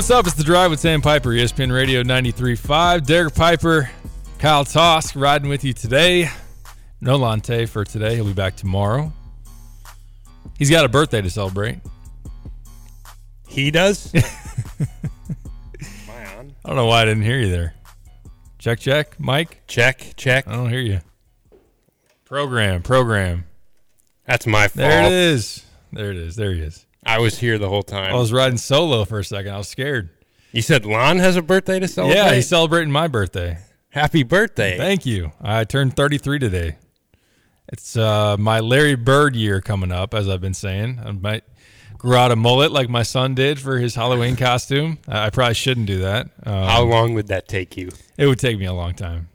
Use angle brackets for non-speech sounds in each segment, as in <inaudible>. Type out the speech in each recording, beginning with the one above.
Hey, what's up? It's The Drive with Sam Piper, ESPN Radio 93.5. Derek Piper, Kyle Tosk riding with you today. No Lante for today. He'll be back tomorrow. He's got a birthday to celebrate. He does? <laughs> Am I on? I don't know why I didn't hear you there. Check, check. Mike? Check, check. I don't hear you. Program, program. That's my fault. There it is. There it is. There he is. I was here the whole time. I was riding solo for a second. I was scared. You said Lon has a birthday to celebrate? Yeah, he's celebrating my birthday. Happy birthday. Thank you. I turned 33 today. It's uh, my Larry Bird year coming up, as I've been saying. I might grow out a mullet like my son did for his Halloween costume. I probably shouldn't do that. Um, How long would that take you? It would take me a long time.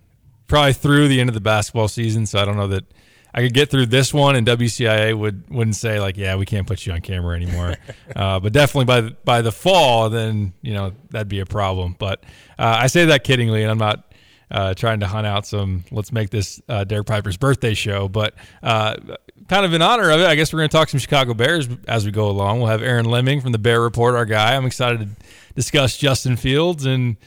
Probably through the end of the basketball season, so I don't know that – I could get through this one, and WCIA would wouldn't say like, yeah, we can't put you on camera anymore. <laughs> uh, but definitely by the, by the fall, then you know that'd be a problem. But uh, I say that kiddingly, and I'm not uh, trying to hunt out some. Let's make this uh, Derek Piper's birthday show, but uh, kind of in honor of it, I guess we're going to talk some Chicago Bears as we go along. We'll have Aaron Leming from the Bear Report, our guy. I'm excited to discuss Justin Fields and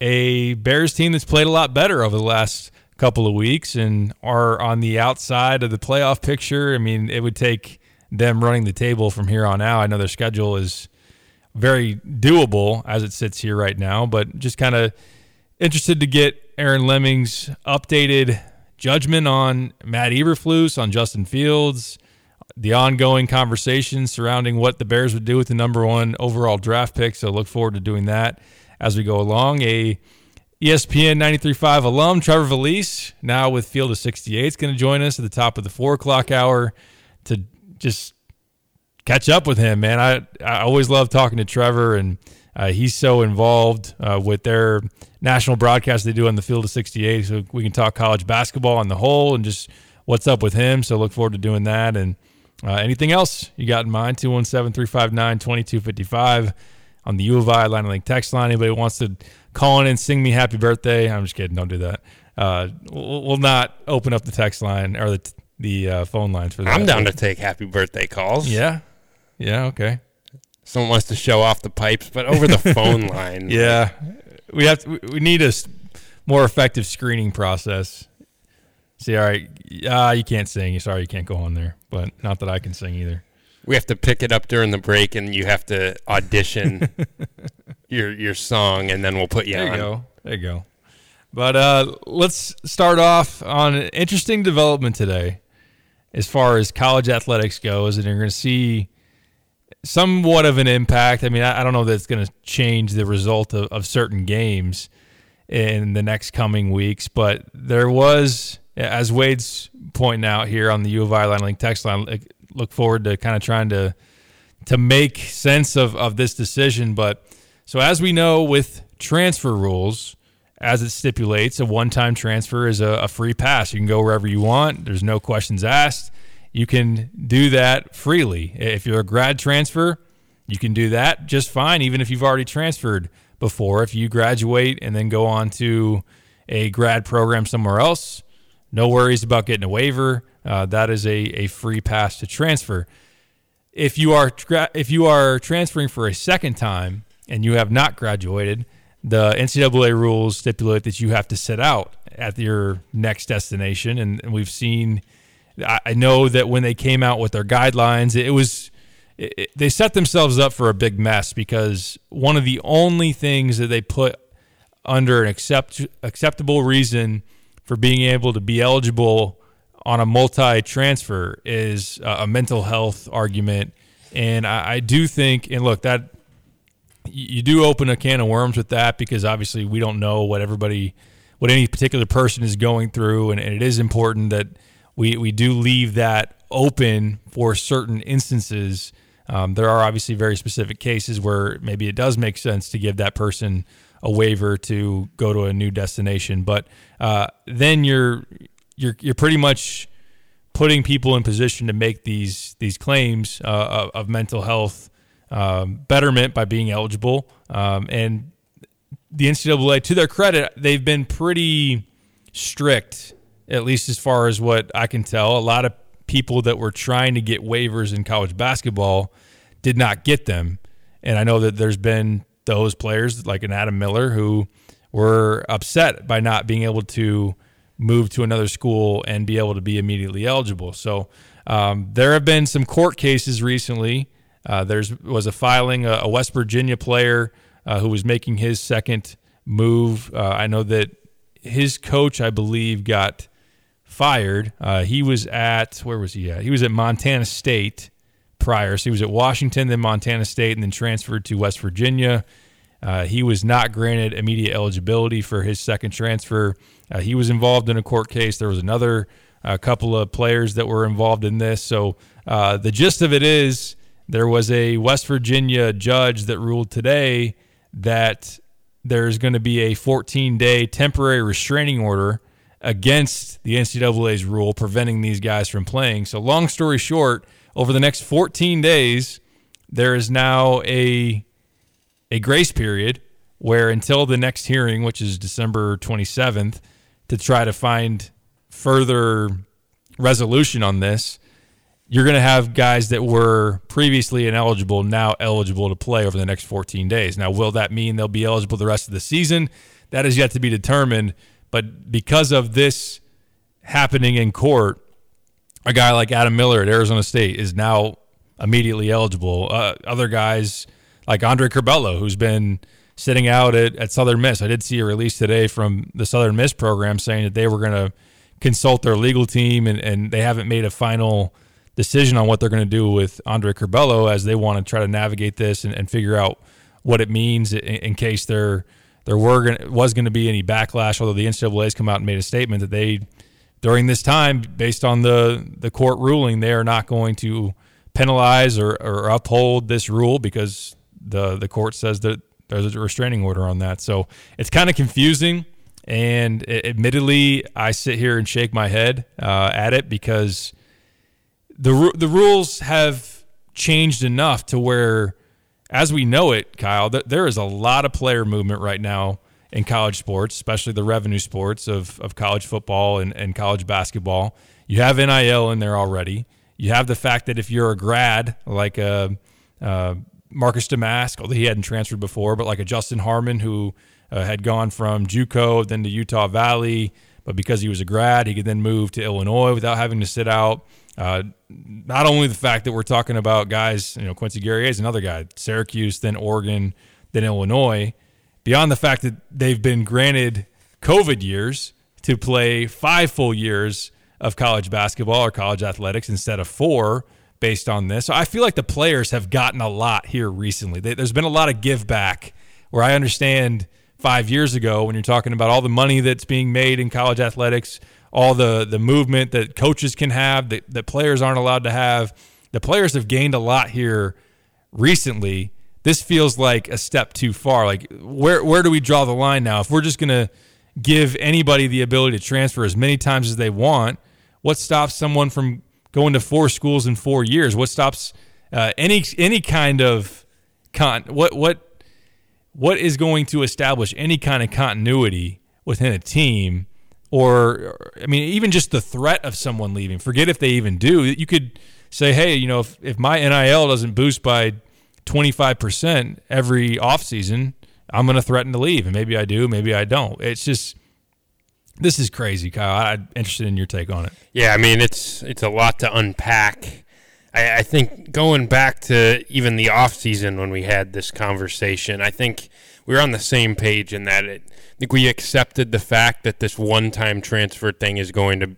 a Bears team that's played a lot better over the last couple of weeks and are on the outside of the playoff picture. I mean, it would take them running the table from here on out. I know their schedule is very doable as it sits here right now, but just kind of interested to get Aaron Leming's updated judgment on Matt Eberflus, on Justin Fields, the ongoing conversation surrounding what the Bears would do with the number one overall draft pick. So look forward to doing that as we go along. A ESPN 93.5 alum Trevor Valise, now with Field of 68, is going to join us at the top of the four o'clock hour to just catch up with him, man. I, I always love talking to Trevor, and uh, he's so involved uh, with their national broadcast they do on the Field of 68. So we can talk college basketball on the whole and just what's up with him. So look forward to doing that. And uh, anything else you got in mind? 217 359 2255 on the U of I Line Link text line. Anybody wants to call in and sing me happy birthday. I'm just kidding. Don't do that. Uh, we'll, not open up the text line or the the uh, phone lines for that. I'm down to take happy birthday calls. Yeah. Yeah. Okay. Someone wants to show off the pipes, but over the <laughs> phone line. Yeah. We have to, we need a more effective screening process. See, all right, uh, you can't sing. Sorry, you can't go on there. But not that I can sing either we have to pick it up during the break, and you have to audition <laughs> your your song, and then we'll put you there on. You go. There you go. But uh, let's start off on an interesting development today, as far as college athletics goes, and you're going to see somewhat of an impact. I mean, I, I don't know that it's going to change the result of, of certain games in the next coming weeks, but there was, as Wade's pointing out here on the U of I line link text line, look forward to kind of trying to to make sense of, of this decision. But so as we know with transfer rules, as it stipulates, a one time transfer is a, a, free pass. You can go wherever you want. There's no questions asked. You can do that freely. If you're a grad transfer, you can do that just fine, even if you've already transferred before. If you graduate and then go on to a grad program somewhere else, no worries about getting a waiver. Uh, that is a, a free pass to transfer. If you are tra- if you are transferring for a second time and you have not graduated, the NCAA rules stipulate that you have to sit out at your next destination. And, and we've seen, I, I, know that when they came out with their guidelines, it, it was it, it, they set themselves up for a big mess because one of the only things that they put under an accept, acceptable reason for being able to be eligible on a multi transfer is a mental health argument. And I, I, do think, and look, that you do open a can of worms with that because obviously we don't know what everybody, what any particular person is going through. And, and it is important that we, we do leave that open for certain instances. Um, there are obviously very specific cases where maybe it does make sense to give that person a waiver to go to a new destination, but uh, then you're you're you're pretty much putting people in position to make these these claims uh, of, mental health um, betterment by being eligible. Um, and the NCAA, to their credit, they've been pretty strict, at least as far as what I can tell. A lot of people that were trying to get waivers in college basketball did not get them, and I know that there's been those players like an Adam Miller who were upset by not being able to move to another school and be able to be immediately eligible. So um, there have been some court cases recently. Uh, there's was a filing a, a West Virginia player uh, who was making his second move. Uh, I know that his coach, I believe, got fired. Uh, he was at where was he at? He was at Montana State prior. So he was at Washington, then Montana State, and then transferred to West Virginia. Uh, he was not granted immediate eligibility for his second transfer. Uh, he was involved in a court case. There was another uh, couple of players that were involved in this. So uh, the gist of it is there was a West Virginia judge that ruled today that there's going to be a 14 day temporary restraining order against the NCAA's rule preventing these guys from playing. So, long story short, over the next 14 days, there is now a a grace period where until the next hearing, which is December 27th, to try to find further resolution on this, you're going to have guys that were previously ineligible now eligible to play over the next 14 days. Now, will that mean they'll be eligible the rest of the season? That is yet to be determined. But because of this happening in court, a guy like Adam Miller at Arizona State is now immediately eligible. Uh, other guys like Andre Curbelo, who's been sitting out at, at Southern Miss. I did see a release today from the Southern Miss program saying that they were going to consult their legal team and, and they haven't made a final – decision on what they're going to do with Andre Curbelo as they want to try to navigate this and, and figure out what it means in, in case there there were gonna, was going to be any backlash. Although the NCAA has come out and made a statement that they during this time, based on the the court ruling, they are not going to penalize or, or uphold this rule because the the court says that there's a restraining order on that. So it's kind of confusing. And admittedly, I sit here and shake my head uh, at it because the the rules have changed enough to where, as we know it, Kyle, that there is a lot of player movement right now in college sports, especially the revenue sports of, of college football and, and college basketball. You have NIL in there already. You have the fact that if you're a grad, like a, uh, uh, Marcus Domask, although he hadn't transferred before, but like a Justin Harmon who uh, had gone from JUCO then to Utah Valley, but because he was a grad, he could then move to Illinois without having to sit out. Uh, not only the fact that we're talking about guys, you know, Quincy Guerrier is another guy, Syracuse, then Oregon, then Illinois, beyond the fact that they've been granted COVID years to play five full years of college basketball or college athletics instead of four based on this. So I feel like the players have gotten a lot here recently. There's been a lot of give back where I understand five years ago when you're talking about all the money that's being made in college athletics – all the the movement that coaches can have that, that players aren't allowed to have. The players have gained a lot here recently. This feels like a step too far. Like where where do we draw the line now? If we're just gonna give anybody the ability to transfer as many times as they want, what stops someone from going to four schools in four years? What stops uh, any any kind of con what what what is going to establish any kind of continuity within a team or I mean, even just the threat of someone leaving. Forget if they even do. You could say, hey, you know, if, if my NIL doesn't boost by 25% every offseason, I'm going to threaten to leave. And maybe I do, maybe I don't. It's just this is crazy, Kyle. I'm interested in your take on it. Yeah, I mean, it's it's a lot to unpack. I, I think going back to even the off season when we had this conversation, I think we were on the same page in that it – I think we accepted the fact that this one-time transfer thing is going to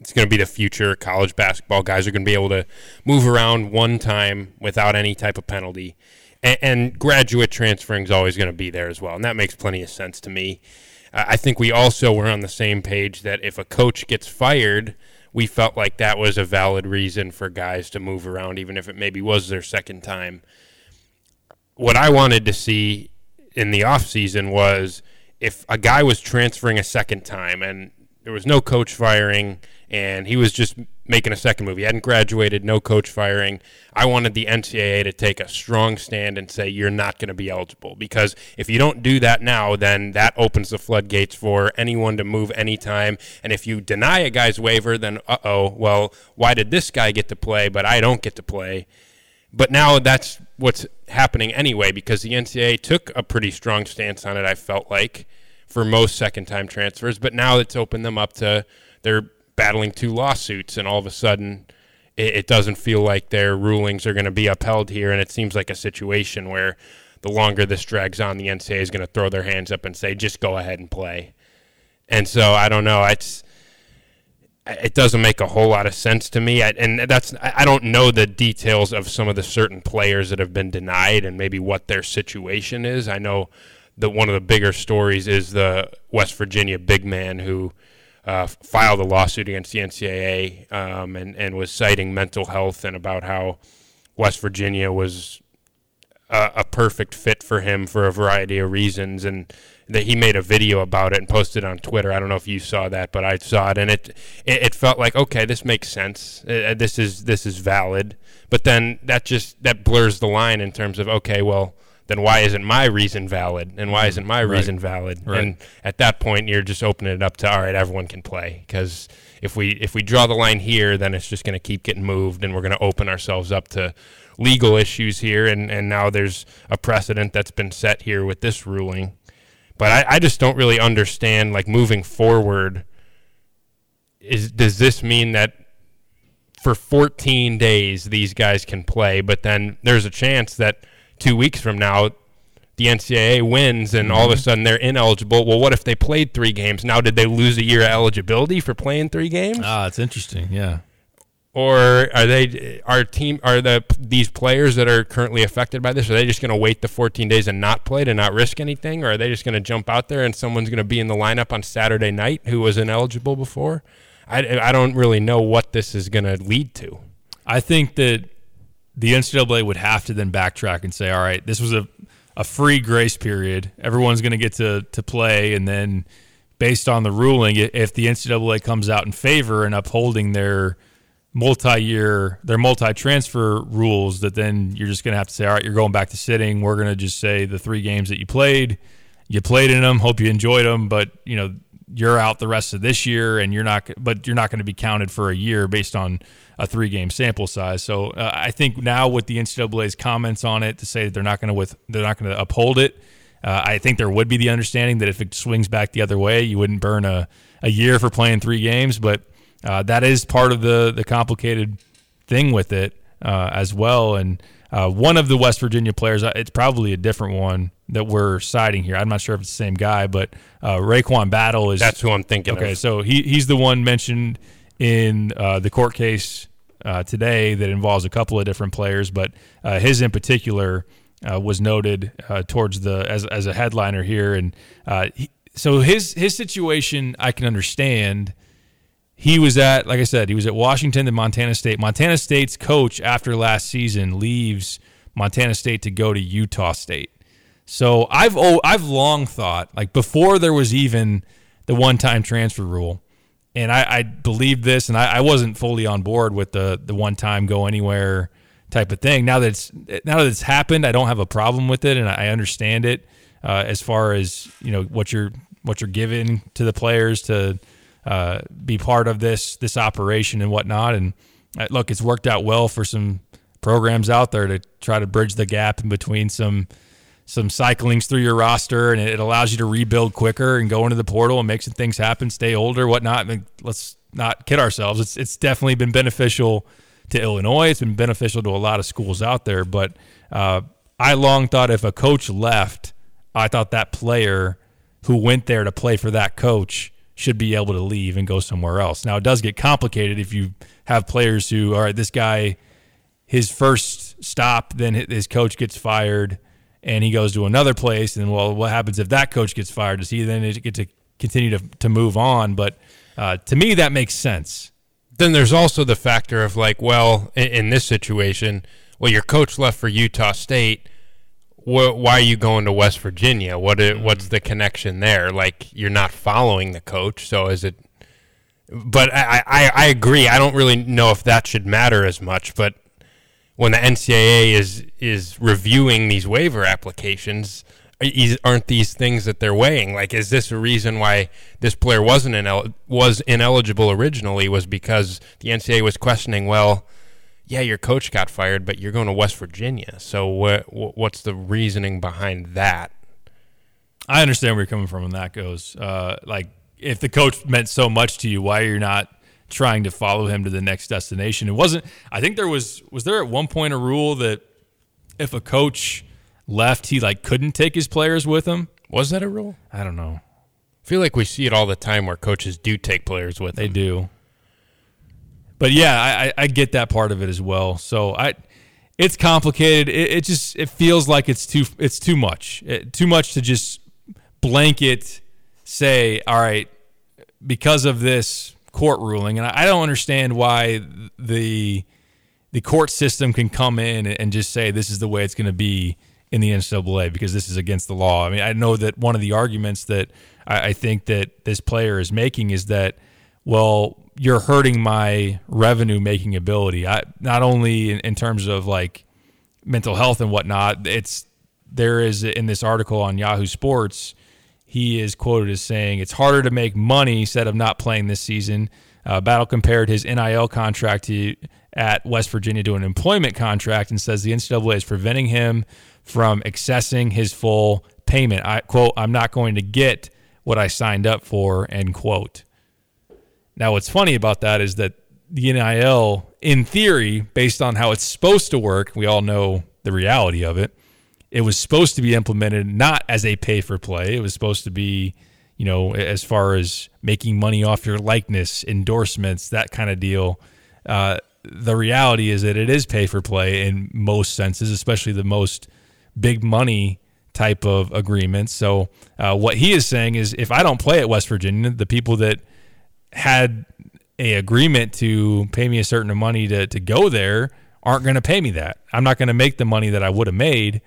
it's going to be the future. College basketball guys are going to be able to move around one time without any type of penalty, and, and graduate transferring is always going to be there as well, and that makes plenty of sense to me. I think we also were on the same page that if a coach gets fired, we felt like that was a valid reason for guys to move around, even if it maybe was their second time. What I wanted to see in the offseason was if a guy was transferring a second time and there was no coach firing and he was just making a second move, he hadn't graduated, no coach firing. I wanted the NCAA to take a strong stand and say you're not going to be eligible because if you don't do that now, then that opens the floodgates for anyone to move anytime. And if you deny a guy's waiver, then uh oh, well, why did this guy get to play but I don't get to play? But now that's what's happening anyway because the NCAA took a pretty strong stance on it. I felt like for most second-time transfers, but now it's opened them up to they're battling two lawsuits, and all of a sudden it, it doesn't feel like their rulings are going to be upheld here, and it seems like a situation where the longer this drags on, the NCAA is going to throw their hands up and say, "Just go ahead and play." And so I don't know. It's it doesn't make a whole lot of sense to me. I, and that's I don't know the details of some of the certain players that have been denied and maybe what their situation is. I know that one of the bigger stories is the West Virginia big man who uh, filed a lawsuit against the NCAA um, and and was citing mental health and about how West Virginia was a, a perfect fit for him for a variety of reasons and that he made a video about it and posted on Twitter. I don't know if you saw that, but I saw it, and it it, it felt like okay, this makes sense. Uh, this is this is valid. But then that just that blurs the line in terms of okay, well, then why isn't my reason valid, and why hmm. isn't my reason right. valid? Right. And at that point, you're just opening it up to all right, everyone can play because if we if we draw the line here, then it's just going to keep getting moved, and we're going to open ourselves up to legal issues here, and, and now there's a precedent that's been set here with this ruling. But I, I just don't really understand like moving forward. Is does this mean that for 14 days these guys can play, but then there's a chance that two weeks from now the NCAA wins and all of a mm-hmm. sudden they're ineligible. Well, what if they played three games? Now, did they lose a year of eligibility for playing three games? Ah, it's interesting. Yeah or are they are team are the these players that are currently affected by this are they just going to wait the 14 days and not play to not risk anything or are they just going to jump out there and someone's going to be in the lineup on Saturday night who was ineligible before I, I don't really know what this is going to lead to I think that the NCAA would have to then backtrack and say all right this was a a free grace period. Everyone's going to get to to play. And then based on the ruling if the NCAA comes out in favor and upholding their multi-year their multi-transfer rules that then you're just going to have to say all right you're going back to sitting. We're going to just say the three games that you played you played in them hope you enjoyed them but you know you're out the rest of this year and you're not but you're not going to be counted for a year based on a three game sample size. So uh, i think now with the ncaa's comments on it to say that they're not going to with they're not going to uphold it uh, i think there would be the understanding that if it swings back the other way you wouldn't burn a, a year for playing three games. But uh, that is part of the the complicated thing with it uh, as well. And uh, one of the West Virginia players, uh, it's probably a different one that we're citing here. I'm not sure if it's the same guy, but uh, RaeQuan Battle is. That's who I'm thinking. Okay, of. so he he's the one mentioned in uh, the court case uh, today that involves a couple of different players, but uh, his in particular. Uh, was noted towards the as, as a headliner here, and he, so his his situation I can understand he was at, like I said, he was at Washington and Montana State. Montana State's coach after last season leaves Montana State to go to Utah State. So I've oh, I've long thought, like before there was even the one-time transfer rule, and I, I believed this, and I, I, wasn't fully on board with the the one-time go anywhere type of thing. Now that it's now that it's happened, I don't have a problem with it, and I understand it uh, as far as you know what you're what you're giving to the players to uh, be part of this this operation and whatnot. And uh, look, it's worked out well for some programs out there to try to bridge the gap in between some some cyclings through your roster, and it allows you to rebuild quicker and go into the portal and make some things happen, stay older, whatnot. I mean, let's not kid ourselves. It's it's definitely been beneficial to Illinois. It's been beneficial to a lot of schools out there. But uh, I long thought if a coach left, I thought that player who went there to play for that coach should be able to leave and go somewhere else. Now, it does get complicated if you have players who, all right, this guy, his first stop, then his coach gets fired and he goes to another place. And, well, what happens if that coach gets fired? Does he then get to continue to, to move on? But uh, to me, that makes sense. Then there's also the factor of, like, well, in, in this situation, well, your coach left for Utah State why are you going to West Virginia? What is, what's mm. the connection there? Like you're not following the coach, so is it? But I, I, I agree. I don't really know if that should matter as much. But when the NCAA is is reviewing these waiver applications, aren't these things that they're weighing? Like, is this a reason why this player wasn't inel- was ineligible originally? Was because the NCAA was questioning, well, yeah, your coach got fired, but you're going to West Virginia. So what what's the reasoning behind that? I understand where you're coming from when that goes. Uh, like if the coach meant so much to you, why are you not trying to follow him to the next destination? It wasn't. I think there was was there at one point a rule that if a coach left, he like couldn't take his players with him. Was that a rule? I don't know. I feel like we see it all the time where coaches do take players with them. They them. do. But yeah, I, I, I get that part of it as well. So I, it's complicated. It, it just it feels like it's too it's too much. It, too much to just blanket say, all right, because of this court ruling, and I, don't understand why the the court system can come in and just say this is the way it's going to be in the NCAA because this is against the law. I mean, I know that one of the arguments that I, I think that this player is making is that, well, you're hurting my revenue making ability. I not only in, in terms of like mental health and whatnot. It's there is in this article on Yahoo Sports. He is quoted as saying, "It's harder to make money," said of not playing this season. Uh, Battle compared his NIL contract to, at West Virginia to an employment contract and says the NCAA is preventing him from accessing his full payment. I quote, "I'm not going to get what I signed up for." End quote. Now, what's funny about that is that the NIL, in theory, based on how it's supposed to work, we all know the reality of it. It was supposed to be implemented not as a pay for play. It was supposed to be, you know, as far as making money off your likeness, endorsements, that kind of deal. Uh, the reality is that it is pay for play in most senses, especially the most big money type of agreements. So, uh, what he is saying is if I don't play at West Virginia, the people that had a agreement to pay me a certain amount of money to, to go there aren't going to pay me that. I'm not going to make the money that I would have made.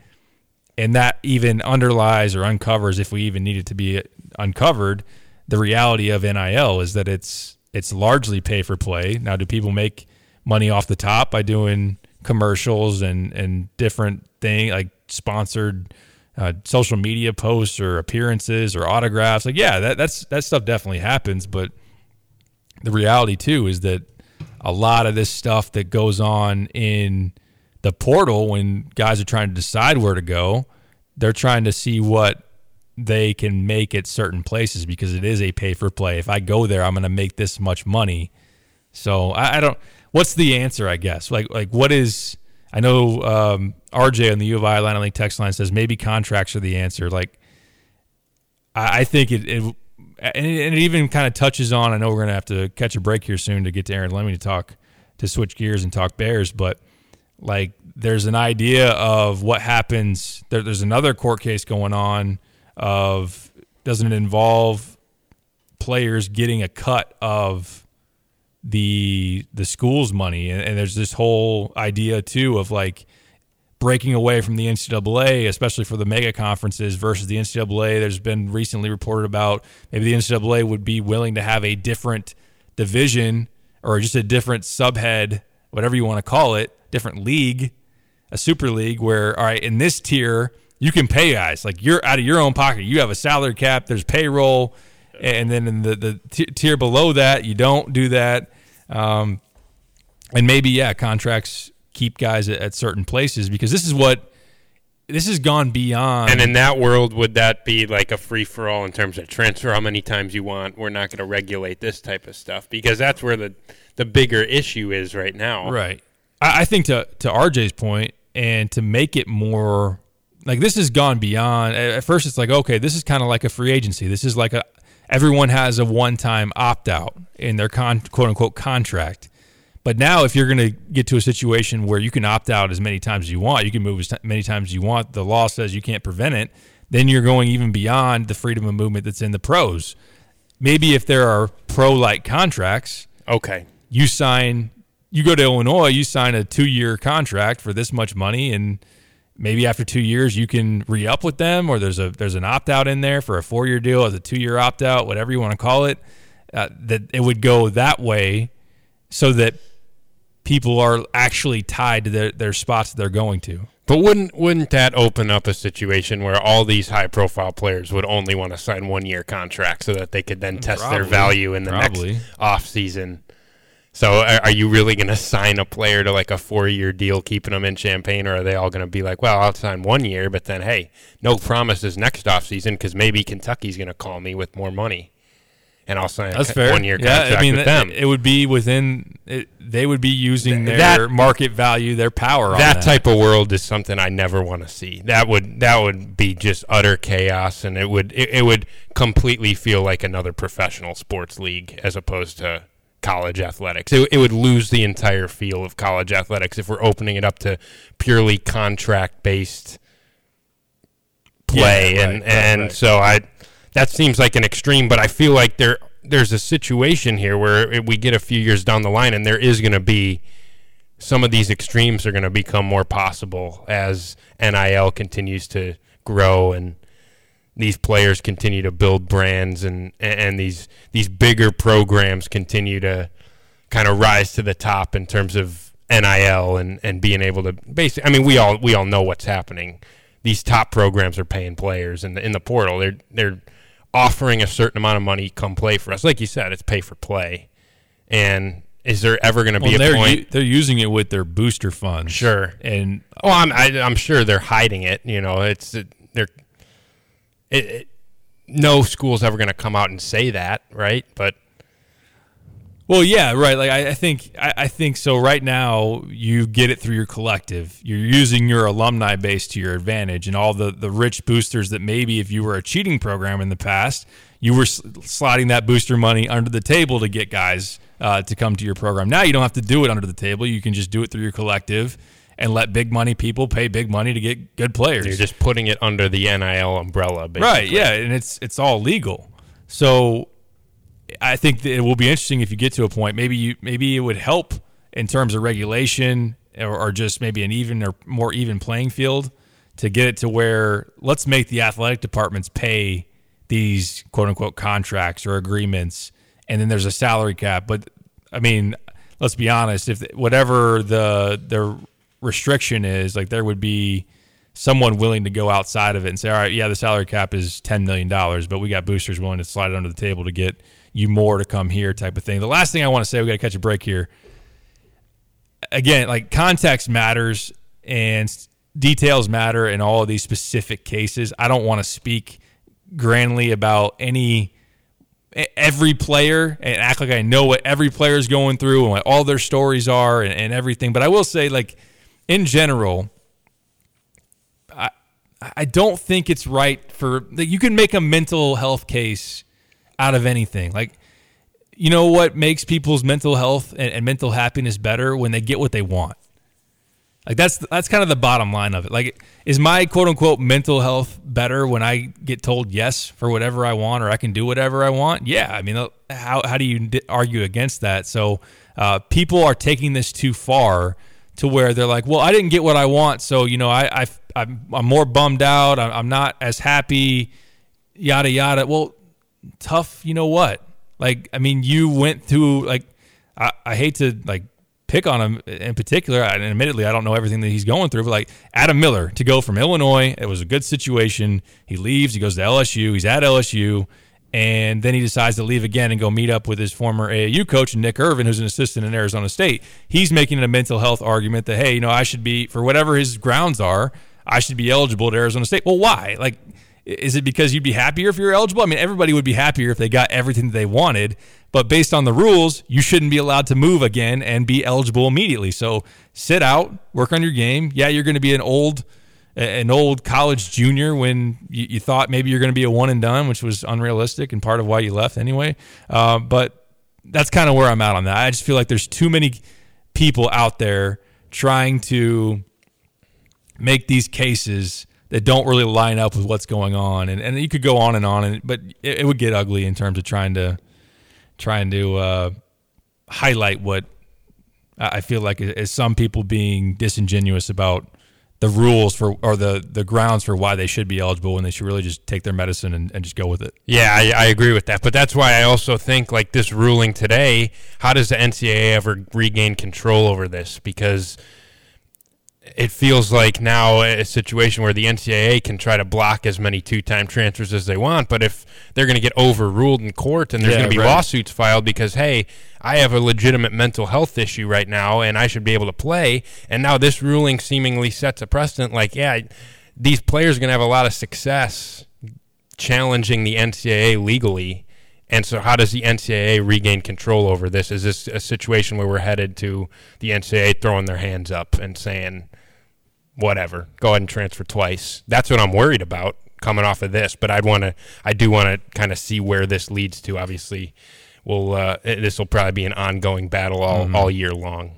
And that even underlies or uncovers, if we even need it to be uncovered, the reality of NIL is that it's it's largely pay for play. Now, do people make money off the top by doing commercials and and different thing like sponsored uh, social media posts or appearances or autographs? Like, yeah, that that's that stuff definitely happens, but the reality too is that a lot of this stuff that goes on in the portal when guys are trying to decide where to go, they're trying to see what they can make at certain places because it is a pay for play. If I go there, I'm going to make this much money. So I, I, don't. What's the answer? I guess like like what is? I know um, RJ on the U of I Atlanta Link text line says maybe contracts are the answer. Like I, I think it, it and it, and it even kind of touches on. I know we're going to have to catch a break here soon to get to Aaron Leming to talk to switch gears and talk Bears, but like there's an idea of what happens. There, there's another court case going on of doesn't it involve players getting a cut of the the school's money, and, and there's this whole idea too of like breaking away from the NCAA, especially for the mega conferences versus the NCAA. There's been recently reported about maybe the NCAA would be willing to have a different division or just a different subhead, whatever you want to call it, different league, a super league where, all right, in this tier, you can pay guys like you're out of your own pocket. You have a salary cap, there's payroll, and then in the, the t- tier below that, you don't do that. Um, and maybe, yeah, contracts keep guys at, at certain places because this is what this has gone beyond. And in that world, would that be like a free for all in terms of transfer? How many times you want? We're not going to regulate this type of stuff because that's where the the bigger issue is right now. Right. I, I think to to RJ's point, and to make it more like this has gone beyond. At first, it's like okay, this is kind of like a free agency. This is like a everyone has a one time opt out in their con, quote unquote contract. But now, if you're going to get to a situation where you can opt out as many times as you want, you can move as t- many times as you want, the law says you can't prevent it, then you're going even beyond the freedom of movement that's in the pros. Maybe if there are pro like contracts, Okay. you sign, you go to Illinois, you sign a two year contract for this much money, and maybe after two years you can re up with them, or there's a there's an opt out in there for a four year deal, as a two year opt out, whatever you want to call it. Uh, that it would go that way, so that people are actually tied to their, their spots that they're going to. But wouldn't wouldn't that open up a situation where all these high profile players would only want to sign one year contracts so that they could then test their value in the Probably. next off season? So are, are you really going to sign a player to like a four year deal, keeping them in Champaign, or are they all going to be like, well, I'll sign one year, but then hey, no promises next off season because maybe Kentucky's going to call me with more money, and I'll sign That's a fair. one year yeah, I mean, with it, them. it would be within. It, they would be using Th- their that- market value, their power. on that that type of world is something I never want to see. That would that would be just utter chaos, and it would it, it would completely feel like another professional sports league as opposed to college athletics. It, it would lose the entire feel of college athletics if we're opening it up to purely contract based play, Yeah, right, and right, and right. so I that seems like an extreme, but I feel like there there's a situation here where we get a few years down the line, and there is going to be some of these extremes are going to become more possible as NIL continues to grow and these players continue to build brands and and these these bigger programs continue to kind of rise to the top in terms of NIL and and being able to basically I mean we all we all know what's happening these top programs are paying players in the in the portal they're they're offering a certain amount of money come play for us like you said it's pay for play and is there ever going to be Well, a they're point u- they're using it with their booster funds. Sure. and Oh, I'm I, I'm sure they're hiding it. You know, it's it, they're it, it, no school's ever going to come out and say that, right? But Well, yeah, right. Like I, I think I, I think so. Right now, you get it through your collective. You're using your alumni base to your advantage, and all the the rich boosters that maybe if you were a cheating program in the past, you were sliding that booster money under the table to get guys uh, to come to your program. Now you don't have to do it under the table. You can just do it through your collective and let big money people pay big money to get good players. you're just putting it under the NIL umbrella, basically. Right. Yeah, and it's it's all legal. So I think that it will be interesting if you get to a point. Maybe you maybe it would help in terms of regulation or, or just maybe an even or more even playing field to get it to where let's make the athletic departments pay these quote unquote contracts or agreements, and then there's a salary cap. But I mean, let's be honest. If whatever the the restriction is, like there would be someone willing to go outside of it and say, all right, yeah, the salary cap is $10 million, but we got boosters willing to slide it under the table to get you more to come here type of thing. The last thing I want to say, we got to catch a break here. Again, like context matters and details matter in all of these specific cases. I don't want to speak grandly about any every player and act like I know what every player is going through and what all their stories are and, and everything. But I will say, like in general, I I don't think it's right for like, you can make a mental health case out of anything. Like you know what makes people's mental health and, and mental happiness better when they get what they want. Like that's that's kind of the bottom line of it. Like, is my quote unquote mental health better when I get told yes for whatever I want or I can do whatever I want? Yeah, I mean, how how do you argue against that? So uh, people are taking this too far to where they're like, well, I didn't get what I want, so you know, I, I I'm, I'm more bummed out. I'm, I'm not as happy. Yada yada. Well, tough. You know what? Like, I mean, you went through like I, I hate to like pick on him in particular, and admittedly, I don't know everything that he's going through. But like Adam Miller to go from Illinois, it was a good situation. He leaves, he goes to LSU. He's at LSU, and then he decides to leave again and go meet up with his former AAU coach Nick Irvin, who's an assistant in Arizona State. He's making a mental health argument that hey, you know, I should be for whatever his grounds are, I should be eligible at Arizona State. Well, why? Like. Is it because you'd be happier if you're eligible? I mean, everybody would be happier if they got everything that they wanted, but based on the rules, you shouldn't be allowed to move again and be eligible immediately. So sit out, work on your game. Yeah, you're going to be an old an old college junior when you, you thought maybe you're going to be a one and done, which was unrealistic and part of why you left anyway. Uh, but that's kind of where I'm at on that. I just feel like there's too many people out there trying to make these cases that don't really line up with what's going on, and and you could go on and on, and but it, it would get ugly in terms of trying to trying to uh, highlight what I feel like is some people being disingenuous about the rules for or the the grounds for why they should be eligible and they should really just take their medicine and, and just go with it. Yeah, I, I agree with that. But that's why I also think like this ruling today. How does the NCAA ever regain control over this? Because it feels like now a situation where the NCAA can try to block as many two-time transfers as they want, but if they're going to get overruled in court and there's Yeah, going to be right. lawsuits filed because hey, I have a legitimate mental health issue right now and I should be able to play, and now this ruling seemingly sets a precedent like yeah, these players are going to have a lot of success challenging the NCAA legally. And so, how does the NCAA regain control over this? Is this a situation where we're headed to the NCAA throwing their hands up and saying, whatever, go ahead and transfer twice? That's what I'm worried about coming off of this. But I'd want to, I do want to kind of see where this leads to. Obviously, we'll, uh, this will probably be an ongoing battle all, all year long.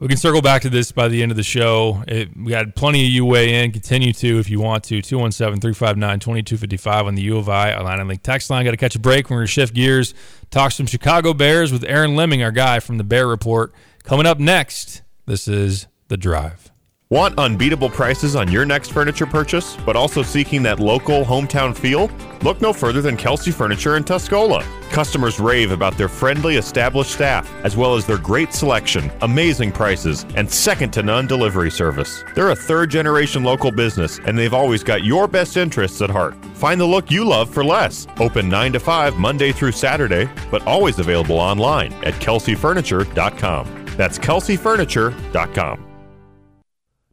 We can circle back to this by the end of the show. It, we had plenty of you weigh in. Continue to if you want to. 217 359 2255 on the U of I and Link text line. Got to catch a break. We're going to shift gears, talk some Chicago Bears with Aaron Leming, our guy from the Bear Report. Coming up next, this is The Drive. Want unbeatable prices on your next furniture purchase, but also seeking that local hometown feel? Look no further than Kelsey Furniture in Tuscola. Customers rave about their friendly, established staff, as well as their great selection, amazing prices, and second to none delivery service. They're a third generation local business, and they've always got your best interests at heart. Find the look you love for less. Open 9 to 5 Monday through Saturday, but always available online at kelseyfurniture.com. That's kelseyfurniture.com.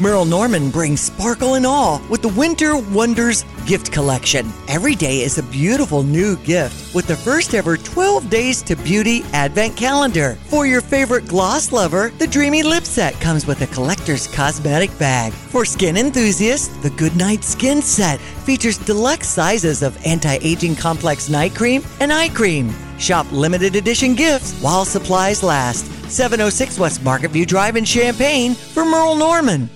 Merle Norman brings sparkle and awe with the Winter Wonders gift collection. Every day is a beautiful new gift with the first ever 12 Days to Beauty Advent Calendar. For your favorite gloss lover, the Dreamy Lip Set comes with a collector's cosmetic bag. For skin enthusiasts, the Goodnight Skin Set features deluxe sizes of anti aging complex night cream and eye cream. Shop limited edition gifts while supplies last. 706 West Market View Drive in Champaign for Merle Norman.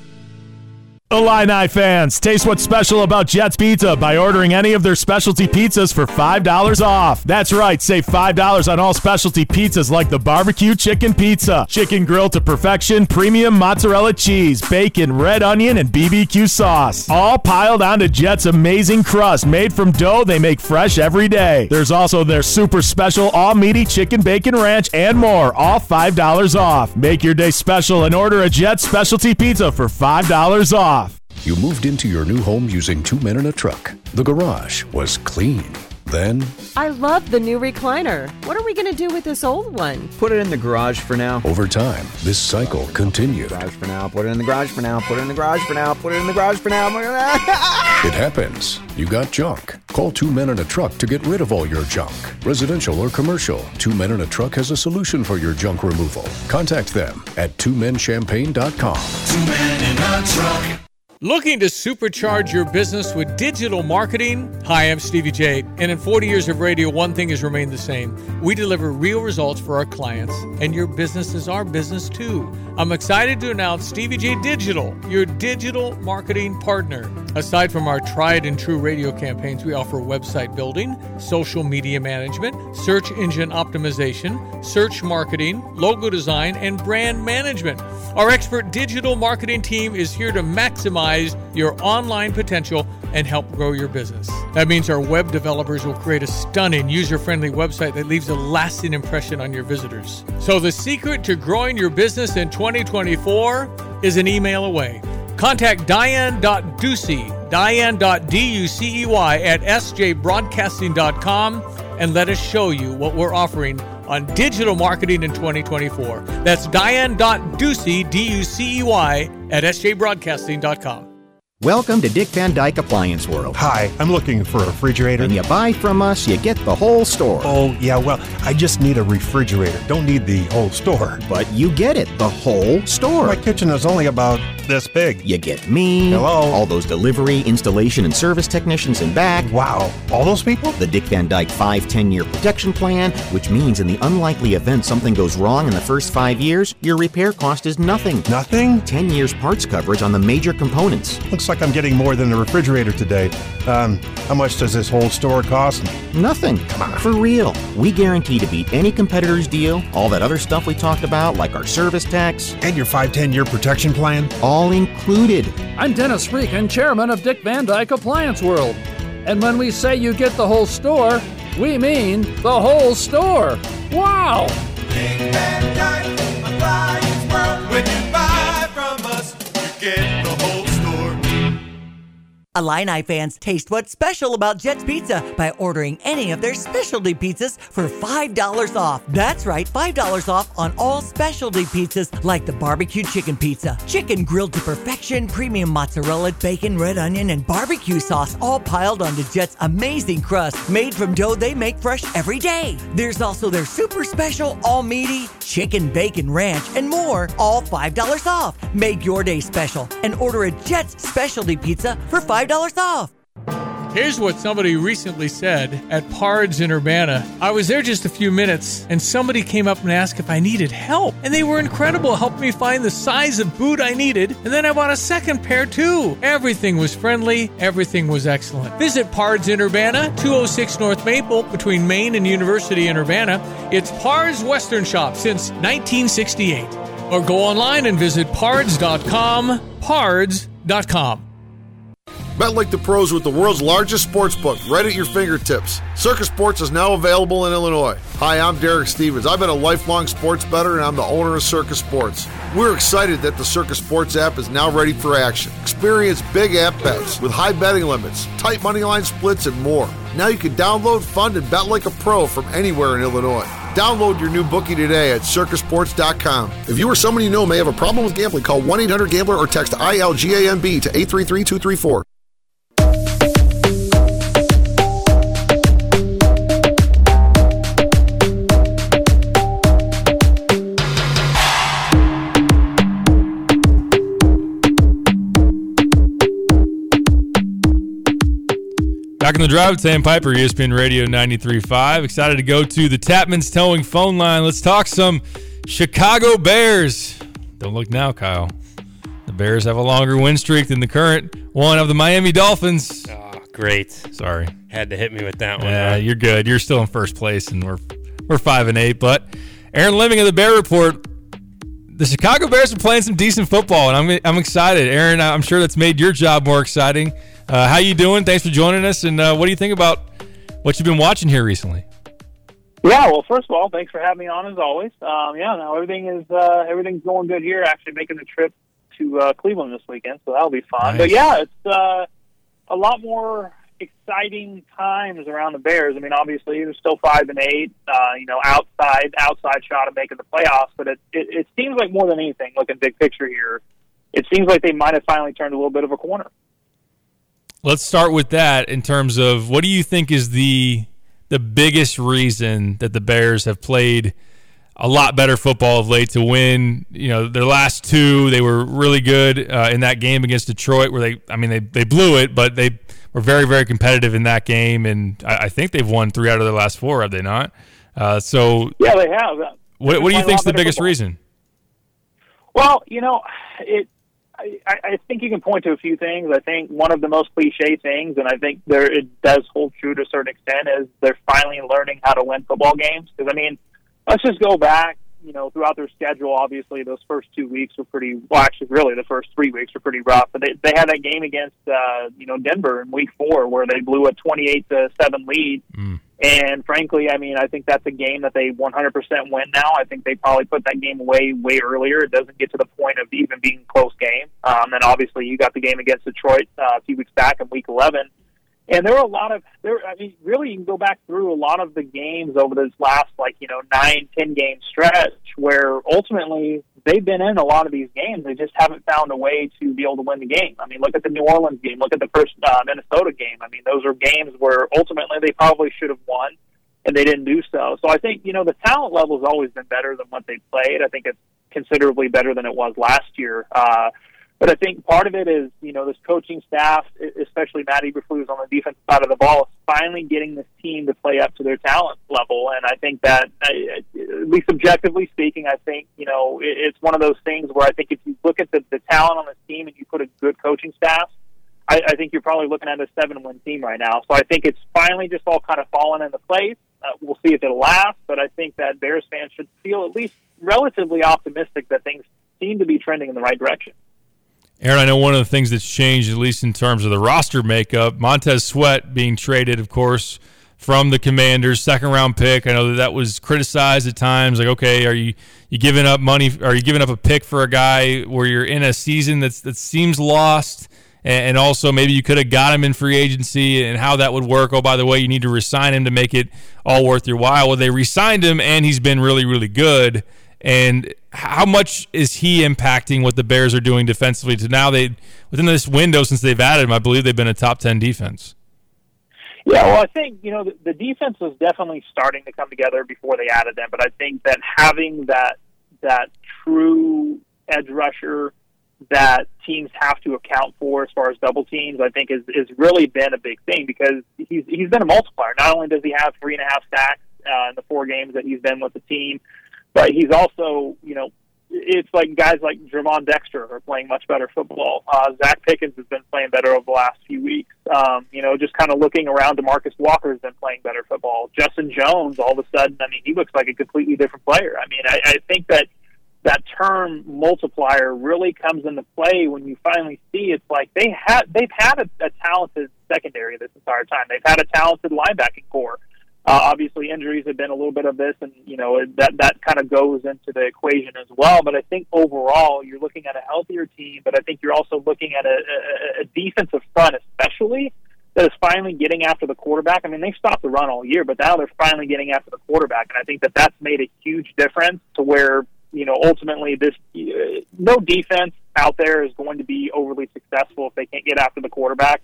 Illini fans, taste what's special about Jets Pizza by ordering any of their specialty pizzas for $5 off. That's right, save $5 on all specialty pizzas like the barbecue chicken pizza, chicken grilled to perfection, premium mozzarella cheese, bacon, red onion, and BBQ sauce. All piled onto Jet's amazing crust made from dough they make fresh every day. There's also their super special all meaty chicken bacon ranch and more, all $5 off. Make your day special and order a Jets specialty pizza for $5 off. You moved into your new home using two men in a truck. The garage was clean. Then, I love the new recliner. What are we going to do with this old one? Put it in the garage for now. over time, this cycle continued. Garage for now. Put it in the garage for now. Put it in the garage for now. Put it in the garage for now. <laughs> It happens. You got junk. Call Two Men in a Truck to get rid of all your junk. Residential or commercial, Two Men in a Truck has a solution for your junk removal. Contact them at twomenchampaign.com. Looking to supercharge your business with digital marketing? Hi, I'm Stevie J, and in 40 years of radio, one thing has remained the same. We deliver real results for our clients, and your business is our business too. I'm excited to announce Stevie J Digital, your digital marketing partner. Aside from our tried and true radio campaigns, we offer website building, social media management, search engine optimization, search marketing, logo design, and brand management. Our expert digital marketing team is here to maximize your online potential and help grow your business. That means our web developers will create a stunning, user friendly website that leaves a lasting impression on your visitors. So, the secret to growing your business in 2024 is an email away. Contact Diane.Ducey, Diane.D-U-C-E-Y at sjbroadcasting.com and let us show you what we're offering on digital marketing in 2024. That's Diane.Ducey, D-U-C-E-Y at sjbroadcasting.com. Welcome to Dick Van Dyke Appliance World. Hi, I'm looking for a refrigerator. When you buy from us, you get the whole store. Oh, yeah, well, I just need a refrigerator. Don't need the whole store. But you get it, the whole store. My kitchen is only about this big. You get me. Hello. All those delivery, installation, and service technicians in back. Wow. All those people? The Dick Van Dyke 5 10 year protection plan, which means in the unlikely event something goes wrong in the first five years, your repair cost is nothing. Nothing? 10 years parts coverage on the major components. Looks like I'm getting more than a refrigerator today. Um, how much does this whole store cost? Nothing. Come on. For real. We guarantee to beat any competitor's deal, all that other stuff we talked about, like our service tax. And your 5 10 year protection plan? All included. I'm Dennis Reekin, chairman of Dick Van Dyke Appliance World. And when we say you get the whole store, we mean the whole store. Wow! Dick Van Dyke Appliance World. When you buy from us, you get the whole store. Illini fans taste what's special about Jet's Pizza by ordering any of their specialty pizzas for $5 off. That's right, $5 off on all specialty pizzas like the barbecue chicken pizza, chicken grilled to perfection, premium mozzarella, bacon, red onion, and barbecue sauce all piled onto Jet's amazing crust made from dough they make fresh every day. There's also their super special all meaty chicken bacon ranch and more, all $5 off. Make your day special and order a Jet's specialty pizza for $5 off. Here's what somebody recently said at Pards in Urbana. I was there just a few minutes, and somebody came up and asked if I needed help. And they were incredible, helped me find the size of boot I needed, and then I bought a second pair too. Everything was friendly, everything was excellent. Visit Pards in Urbana, 206 North Maple, between Maine and University in Urbana. It's Pards Western Shop since 1968. Or go online and visit pards.com, pards.com. Bet like the pros with the world's largest sports book right at your fingertips. Circa Sports is now available in Illinois. Hi, I'm Derek Stevens. I've been a lifelong sports bettor and I'm the owner of Circa Sports. We're excited that the Circa Sports app is now ready for action. Experience big app bets with high betting limits, tight money line splits, and more. Now you can download, fund, and bet like a pro from anywhere in Illinois. Download your new bookie today at circasports.com. If you or someone you know may have a problem with gambling, call 1 800 Gambler or text ILGAMB to 833 234. The drive with Sam Piper, ESPN Radio 93.5. Excited to go to the Tapman's Towing phone line. Let's talk some Chicago Bears. Don't look now, Kyle. The Bears have a longer win streak than the current one of the Miami Dolphins. Oh, great. Sorry. Had to hit me with that one. Yeah, huh? you're good. You're still in first place, and we're we're five and eight. But Aaron Leming of the Bear Report, the Chicago Bears are playing some decent football, and I'm I'm excited. Aaron, I'm sure that's made your job more exciting. Uh, how you doing? Thanks for joining us. And uh, what do you think about what you've been watching here recently? Yeah, well, first of all, thanks for having me on as always. Um, yeah, no, everything is uh, everything's going good here. Actually, making the trip to uh, Cleveland this weekend, so that'll be fun. Nice. But yeah, it's uh, a lot more exciting times around the Bears. I mean, obviously they're still five and eight. Uh, you know, outside outside shot of making the playoffs, but it, it it seems like more than anything, looking big picture here, it seems like they might have finally turned a little bit of a corner. Let's start with that in terms of what do you think is the the biggest reason that the Bears have played a lot better football of late to win. You know, their last two, they were really good uh, in that game against Detroit, where they, I mean, they they blew it, but they were very very competitive in that game, and I, I think they've won three out of their last four, have they not? Uh, so Yeah, they have. what, what do you a think's the biggest football. reason? Well, you know, it. I, I think you can point to a few things. I think one of the most cliche things, and I think there it does hold true to a certain extent, is they're finally learning how to win football games. Because I mean, let's just go back. You know, throughout their schedule, obviously those first two weeks were pretty. Well, actually, really the first three weeks were pretty rough. But they they had that game against uh, you know Denver in week four where they blew a twenty-eight to seven lead. And frankly, I mean, I think that's a game that they 100% win now. I think they probably put that game away way earlier. It doesn't get to the point of even being close game. Um, and obviously, you got the game against Detroit uh, a few weeks back in Week 11. And there were a lot of there. I mean, really, you can go back through a lot of the games over this last, like you know, nine, ten game stretch, where ultimately they've been in a lot of these games. They just haven't found a way to be able to win the game. I mean, look at the New Orleans game. Look at the first uh, Minnesota game. I mean, those are games where ultimately they probably should have won, and they didn't do so. So I think you know the talent level has always been better than what they played. I think it's considerably better than it was last year. Uh, But I think part of it is, you know, this coaching staff, especially Matt Eberflus on the defensive side of the ball, finally getting this team to play up to their talent level. And I think that, at least objectively speaking, I think, you know, it's one of those things where I think if you look at the, the talent on this team and you put a good coaching staff, I, I think you're probably looking at a seven win team right now. So I think it's finally just all kind of fallen into place. Uh, we'll see if it'll last, but I think that Bears fans should feel at least relatively optimistic that things seem to be trending in the right direction. Aaron, I know one of the things that's changed, at least in terms of the roster makeup, Montez Sweat being traded, of course, from the Commanders, second round pick. I know that that was criticized at times. Like, okay, are you you giving up money? Are you giving up a pick for a guy where you're in a season that's that seems lost? And also, maybe you could have got him in free agency and how that would work. Oh, by the way, you need to resign him to make it all worth your while. Well, they re-signed him, and he's been really, really good. And how much is he impacting what the Bears are doing defensively? To now they within this window since they've added him, I believe they've been a top ten defense. Yeah, well, I think you know the, the defense was definitely starting to come together before they added them, but I think that having that that true edge rusher that teams have to account for as far as double teams, I think is is really been a big thing because he's he's been a multiplier. Not only does he have three and a half sacks uh, in the four games that he's been with the team, but he's also, you know, it's like guys like Gervon Dexter are playing much better football. Uh, Zacch Pickens has been playing better over the last few weeks. Um, you know, just kind of looking around, Demarcus Walker has been playing better football. Justin Jones, all of a sudden, I mean, he looks like a completely different player. I mean, I, I think that that term multiplier really comes into play when you finally see it's like they had they've had a, a talented secondary this entire time. They've had a talented linebacking core. Uh, obviously, injuries have been a little bit of this, and you know that that kind of goes into the equation as well. But I think overall, you're looking at a healthier team. But I think you're also looking at a, a, a defensive front, especially that is finally getting after the quarterback. I mean, they've stopped the run all year, but now they're finally getting after the quarterback, and I think that that's made a huge difference to where you know ultimately this uh, no defense out there is going to be overly successful if they can't get after the quarterback.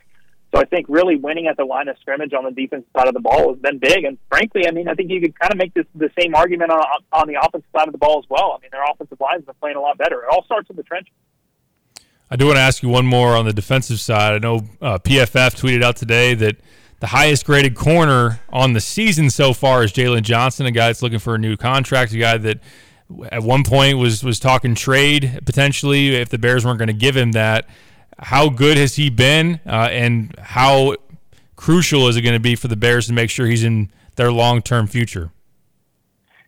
So I think really winning at the line of scrimmage on the defensive side of the ball has been big. And frankly, I mean, I think you could kind of make this the same argument on, on the offensive side of the ball as well. I mean, their offensive line has been playing a lot better. It all starts in the trenches. I do want to ask you one more on the defensive side. I know uh, PFF tweeted out today that the highest graded corner on the season so far is Jaylon Johnson, a guy that's looking for a new contract, a guy that at one point was was talking trade potentially if the Bears weren't going to give him that how good has he been, uh, and how crucial is it going to be for the Bears to make sure he's in their long term future?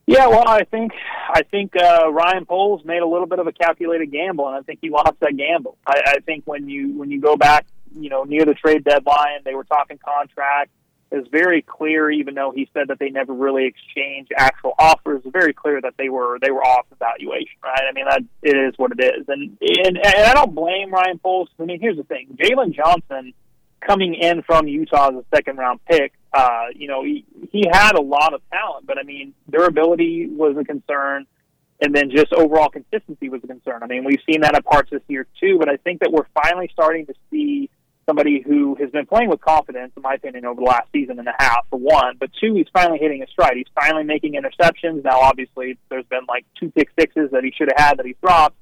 Yeah, well, I think I think uh, Ryan Poles made a little bit of a calculated gamble, and I think he lost that gamble. I, I think when you when you go back, you know, near the trade deadline, they were talking contract is very clear, even though he said that they never really exchanged actual offers. Very clear that they were they were off evaluation, right? I mean, that it is what it is, and and, and I don't blame Ryan Poles. I mean, here's the thing: Jaylon Johnson coming in from Utah as a second round pick, uh, you know, he he had a lot of talent, but I mean, durability was a concern. And then just overall consistency was a concern. I mean, we've seen that at parts this year too, but I think that we're finally starting to see somebody who has been playing with confidence, in my opinion, over the last season and a half, for one. But two, he's finally hitting a stride. He's finally making interceptions. Now, obviously, there's been like two pick sixes that he should have had that he dropped.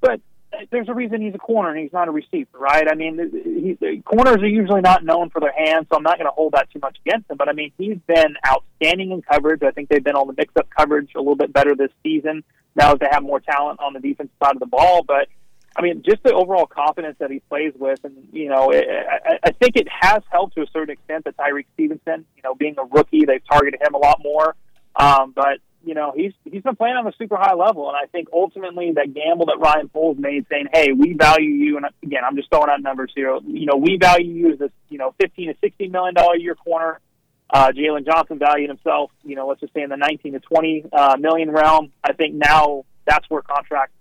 But uh, there's a reason he's a corner and he's not a receiver, right? I mean, he, corners are usually not known for their hands, so I'm not going to hold that too much against him. But I mean, he's been outstanding in coverage. I think they've been on the mix-up coverage a little bit better this season now that they have more talent on the defensive side of the ball. But I mean, just the overall confidence that he plays with, and you know, it, I, I think it has helped to a certain extent that Tyrique Stevenson, you know, being a rookie, they've targeted him a lot more. Um, but you know, he's he's been playing on a super high level, and I think ultimately that gamble that Ryan Poles made, saying, "Hey, we value you," and again, I'm just throwing out numbers here. You know, we value you as this, you know, 15 to 16 million dollar year corner. Uh, Jaylon Johnson valued himself, you know, let's just say in the 19 to 20 uh, million realm. I think now that's where contract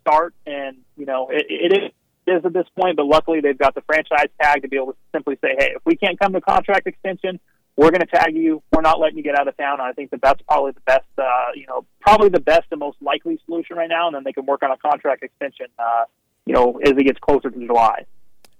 start, and you know it, it is at this point. But luckily, they've got the franchise tag to be able to simply say, "Hey, if we can't come to contract extension, we're going to tag you. We're not letting you get out of town." And I think that that's probably the best, uh, you know, probably the best and most likely solution right now. And then they can work on a contract extension, uh, you know, as it gets closer to July.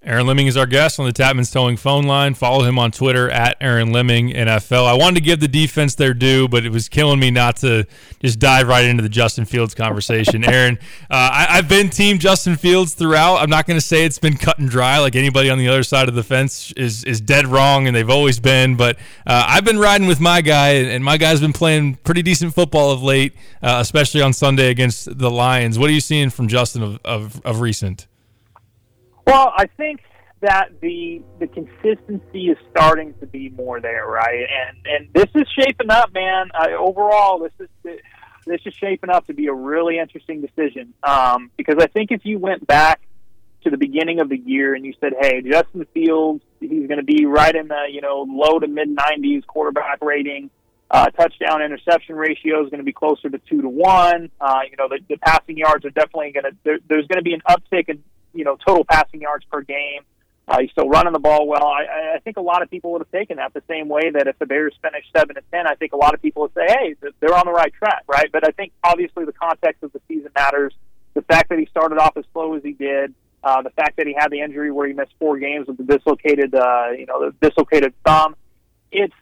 Aaron Leming is our guest on the Tapman's Towing phone line. Follow him on Twitter at Aaron Leming NFL. I wanted to give the defense their due, but it was killing me not to just dive right into the Justin Fields conversation. <laughs> Aaron, uh, I, have been Team Justin Fields throughout. I'm not going to say it's been cut and dry like anybody on the other side of the fence is is dead wrong, and they've always been. But uh, I've been riding with my guy, and my guy's been playing pretty decent football of late, uh, especially on Sunday against the Lions. What are you seeing from Justin of, of, of recent? Well, I think that the the consistency is starting to be more there, right? And and this is shaping up, man. Uh, overall, this is this is shaping up to be a really interesting decision. Um, because I think if you went back to the beginning of the year and you said, "Hey, Justin Fields, he's going to be right in the you know low to mid 90s quarterback rating." Uh, touchdown interception ratio is going to be closer to two to one. Uh, you know, the, the passing yards are definitely going to, there, there's going to be an uptick in, you know, total passing yards per game. Uh, he's still running the ball well. I, I think a lot of people would have taken that the same way that if the Bears finished seven and ten, I think a lot of people would say, "Hey, they're on the right track," right? But I think obviously the context of the season matters. The fact that he started off as slow as he did, uh, the fact that he had the injury where he missed four games with the dislocated, uh, you know, the dislocated thumb. It's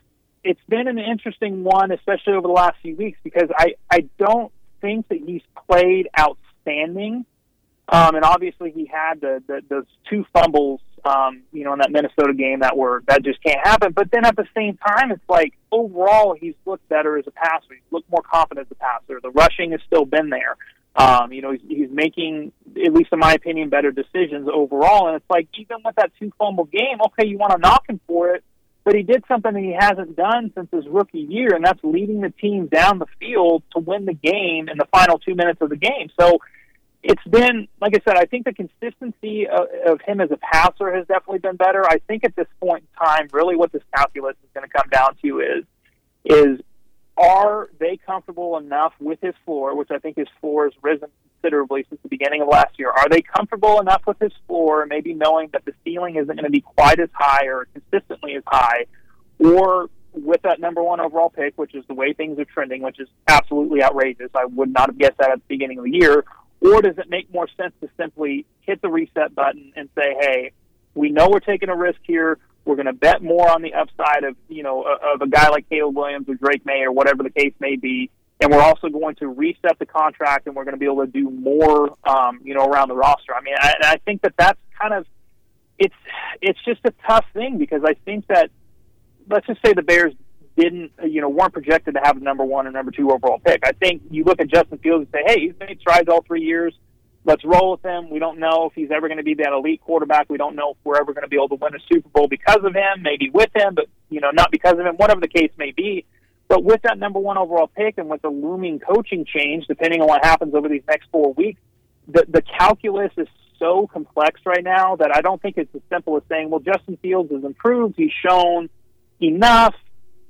it's been an interesting one, especially over the last few weeks, because I I don't think that he's played outstanding. Um, and obviously, he had the, the those two fumbles, um, you know, in that Minnesota game that were that just can't happen. But then at the same time, it's like overall he's looked better as a passer. He's looked more confident as a passer. The rushing has still been there. Um, you know, he's, he's making, at least in my opinion, better decisions overall. And it's like even with that two fumble game, okay, you want to knock him for it, but he did something that he hasn't done since his rookie year, and that's leading the team down the field to win the game in the final two minutes of the game. So it's been, like I said, I think the consistency of, of him as a passer has definitely been better. I think at this point in time, really what this calculus is going to come down to is, is are they comfortable enough with his floor, which I think his floor has risen considerably since the beginning of last year? Are they comfortable enough with his floor, maybe knowing that the ceiling isn't going to be quite as high or consistently as high, or with that number one overall pick, which is the way things are trending, which is absolutely outrageous. I would not have guessed that at the beginning of the year. Or does it make more sense to simply hit the reset button and say, hey, we know we're taking a risk here. We're going to bet more on the upside of you know of a guy like Caleb Williams or Drake Maye or whatever the case may be, and we're also going to reset the contract and we're going to be able to do more um, you know around the roster. I mean, I, I think that that's kind of it's it's just a tough thing because I think that let's just say the Bears didn't uh, you know weren't projected to have the number one or number two overall pick. I think you look at Justin Fields and say, hey, he's made strides all three years let's roll with him. We don't know if he's ever going to be that elite quarterback. We don't know if we're ever going to be able to win a Super Bowl because of him, maybe with him, but you know, not because of him, whatever the case may be. But with that number one overall pick and with the looming coaching change, depending on what happens over these next four weeks, the the calculus is so complex right now that I don't think it's as simple as saying, well, Justin Fields has improved, he's shown enough.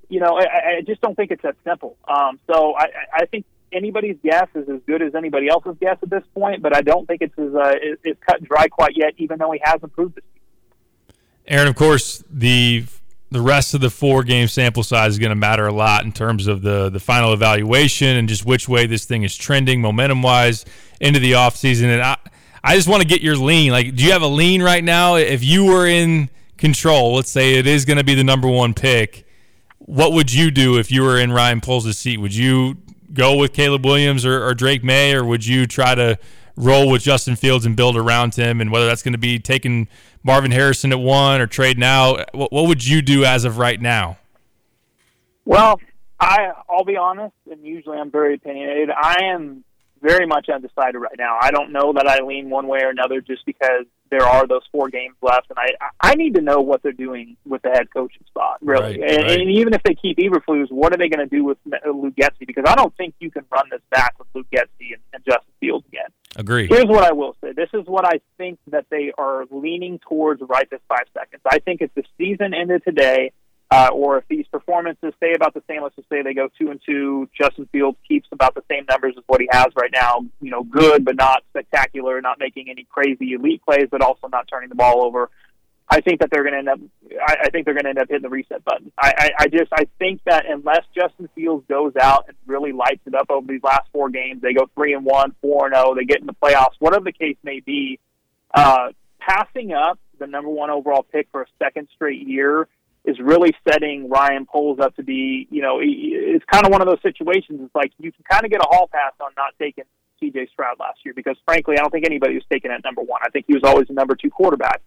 You know, I, I just don't think it's that simple. Um, so I, I think anybody's guess is as good as anybody else's guess at this point, but I don't think it's as uh, it's cut and dry quite yet, even though he has improved this Aaron, of course, the the rest of the four game sample size is going to matter a lot in terms of the the final evaluation and just which way this thing is trending momentum wise into the offseason. And I I just want to get your lean. Like, do you have a lean right now? If you were in control, let's say it is going to be the number one pick. What would you do if you were in Ryan Poles' seat? Would you go with Caleb Williams or, or Drake Maye, or would you try to roll with Justin Fields and build around him? And whether that's going to be taking Marvin Harrison at one or trading out, what, what would you do as of right now? Well, I I'll be honest, and usually I'm very opinionated. I am very much undecided right now. I don't know that I lean one way or another just because there are those four games left, and I I need to know what they're doing with the head coaching spot, really. Right, and, right. and even if they keep Eberflus, what are they going to do with Luke Getsy? Because I don't think you can run this back with Luke Getsy and, and Justin Fields again. Agree. Here's what I will say. This is what I think that they are leaning towards right this five seconds. I think if the season ended today uh, or if these performances stay about the same, let's just say they go two and two, Justin Fields keeps about the same numbers as what he has right now. You know, good but not spectacular, not making any crazy elite plays, but also not turning the ball over. I think that they're going to end up. I, I think they're going to end up hitting the reset button. I, I, I just I think that unless Justin Fields goes out and really lights it up over these last four games, they go three and one, four and zero, they get in the playoffs, whatever the case may be. Uh, passing up the number one overall pick for a second straight year is really setting Ryan Poles up to be, you know, it's kind of one of those situations. It's like you can kind of get a hall pass on not taking CJ Stroud last year because, frankly, I don't think anybody was taken at number one. I think he was always the number two quarterback.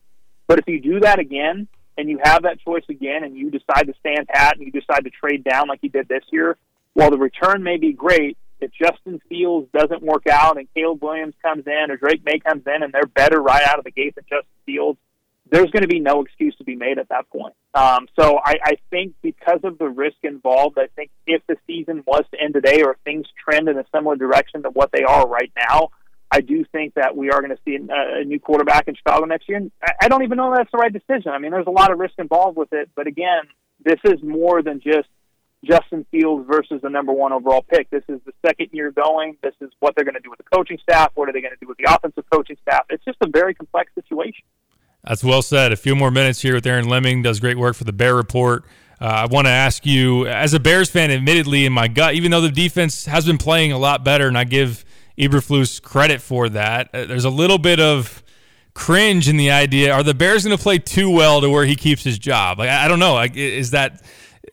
But if you do that again and you have that choice again and you decide to stand pat and you decide to trade down like you did this year, while the return may be great, if Justin Fields doesn't work out and Caleb Williams comes in or Drake Maye comes in and they're better right out of the gate than Justin Fields, there's going to be no excuse to be made at that point. Um, so I, I think because of the risk involved, I think if the season was to end today or things trend in a similar direction to what they are right now, I do think that we are going to see a, a new quarterback in Chicago next year. And I, I don't even know that's the right decision. I mean, there's a lot of risk involved with it. But again, this is more than just Justin Fields versus the number one overall pick. This is the second year going. This is what they're going to do with the coaching staff. What are they going to do with the offensive coaching staff? It's just a very complex situation. That's well said. A few more minutes here with Aaron Leming. Does great work for the Bear Report. Uh, I want to ask you, as a Bears fan, admittedly, in my gut, even though the defense has been playing a lot better, and I give Eberflus credit for that, uh, there's a little bit of cringe in the idea: Are the Bears going to play too well to where he keeps his job? Like, I don't know. Like, is that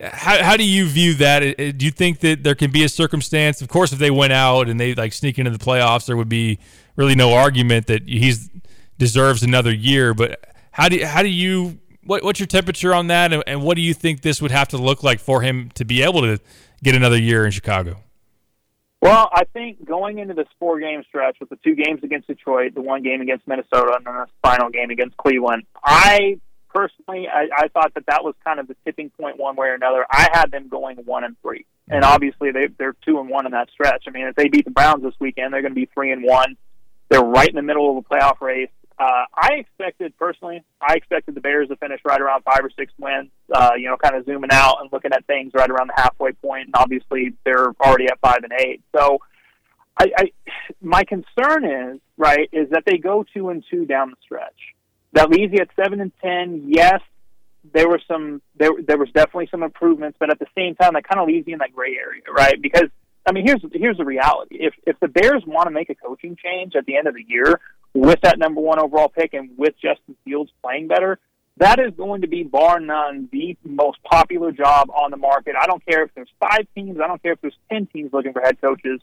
how, how do you view that? Do you think that there can be a circumstance? Of course, if they went out and they like sneak into the playoffs, there would be really no argument that he's deserves another year. But how do you, how do you what, what's your temperature on that, and, and what do you think this would have to look like for him to be able to get another year in Chicago? Well, I think going into this four game stretch with the two games against Detroit, the one game against Minnesota, and then the final game against Cleveland, I personally, I, I thought that that was kind of the tipping point one way or another. I had them going one and three, and mm-hmm. obviously they they're two and one in that stretch. I mean, if they beat the Browns this weekend, they're going to be three and one. They're right in the middle of the playoff race. Uh, I expected personally, I expected the Bears to finish right around five or six wins. Uh, you know, kind of zooming out and looking at things right around the halfway. And obviously, they're already at five and eight. So, I, I my concern is right is that they go two and two down the stretch. That leaves you at seven and ten. Yes, there were some there there was definitely some improvements, but at the same time, that kind of leaves you in that gray area, right? Because I mean, here's here's the reality: if if the Bears want to make a coaching change at the end of the year, with that number one overall pick and with Justin Fields playing better, that is going to be bar none the most popular job on the market. I don't care if there's five teams, I don't care if there's ten teams looking for head coaches.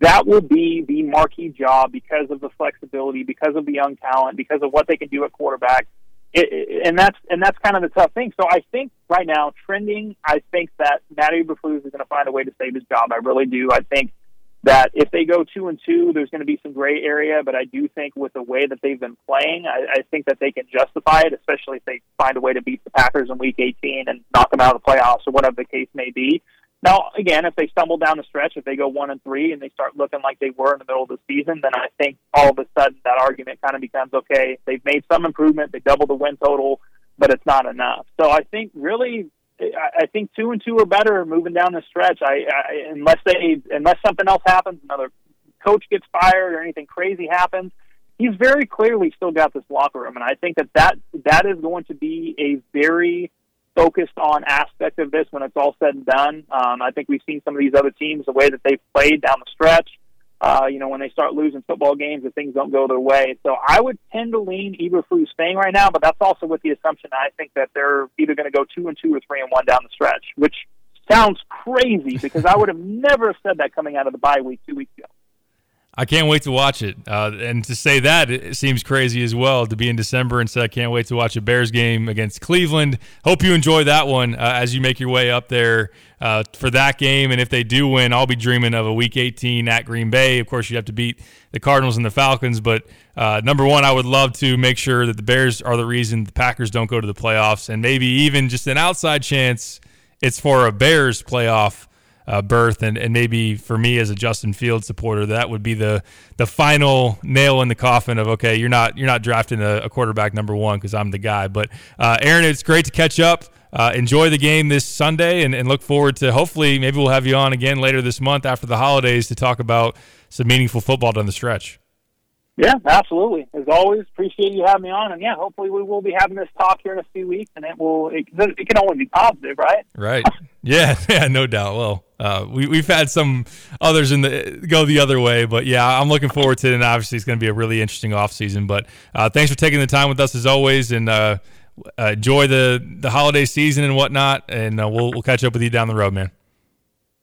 That will be the marquee job because of the flexibility, because of the young talent, because of what they can do at quarterback. It, and that's and that's kind of the tough thing. So I think right now, trending, I think that Matty Eberflus is going to find a way to save his job. I really do. I think that if they go two and two, there's going to be some gray area. But I do think with the way that they've been playing, I, I think that they can justify it, especially if they find a way to beat the Packers in Week 18 and knock them out of the playoffs or whatever the case may be. Now, again, if they stumble down the stretch, if they go one and three and they start looking like they were in the middle of the season, then I think all of a sudden that argument kind of becomes okay. They've made some improvement, they doubled the win total, but it's not enough. So I think really I think two and two are better moving down the stretch. I, I unless they unless something else happens, another coach gets fired or anything crazy happens, he's very clearly still got this locker room, and I think that that that is going to be a very focused on aspect of this when it's all said and done. Um, I think we've seen some of these other teams the way that they've played down the stretch uh, you know, when they start losing football games if things don't go their way. So I would tend to lean Eberflus staying right now, but that's also with the assumption I think that they're either going to go two and two or three and one down the stretch, which sounds crazy because I would have never said that coming out of the bye week two weeks ago. I can't wait to watch it. Uh, and to say that, it seems crazy as well to be in December and say, I can't wait to watch a Bears game against Cleveland. Hope you enjoy that one uh, as you make your way up there uh, for that game. And if they do win, I'll be dreaming of a Week 18 at Green Bay. Of course, you have to beat the Cardinals and the Falcons. But uh, number one, I would love to make sure that the Bears are the reason the Packers don't go to the playoffs. And maybe even just an outside chance it's for a Bears playoff uh, berth, and, and maybe for me as a Justin Field supporter, that would be the the final nail in the coffin of okay, you're not you're not drafting a, a quarterback number one because I'm the guy. But uh, Aaron, it's great to catch up. Uh, enjoy the game this Sunday, and, and look forward to hopefully maybe we'll have you on again later this month after the holidays to talk about some meaningful football down the stretch. Yeah, absolutely. As always, appreciate you having me on, and yeah, hopefully we will be having this talk here in a few weeks, and it will. It, it can only be positive, right? Right. <laughs> Yeah. <laughs> Yeah. No doubt. Well, uh, we we've had some others in the go the other way, but yeah, I'm looking forward to it, and obviously it's going to be a really interesting off season. But uh, thanks for taking the time with us as always, and uh, enjoy the the holiday season and whatnot, and uh, we'll we'll catch up with you down the road, man.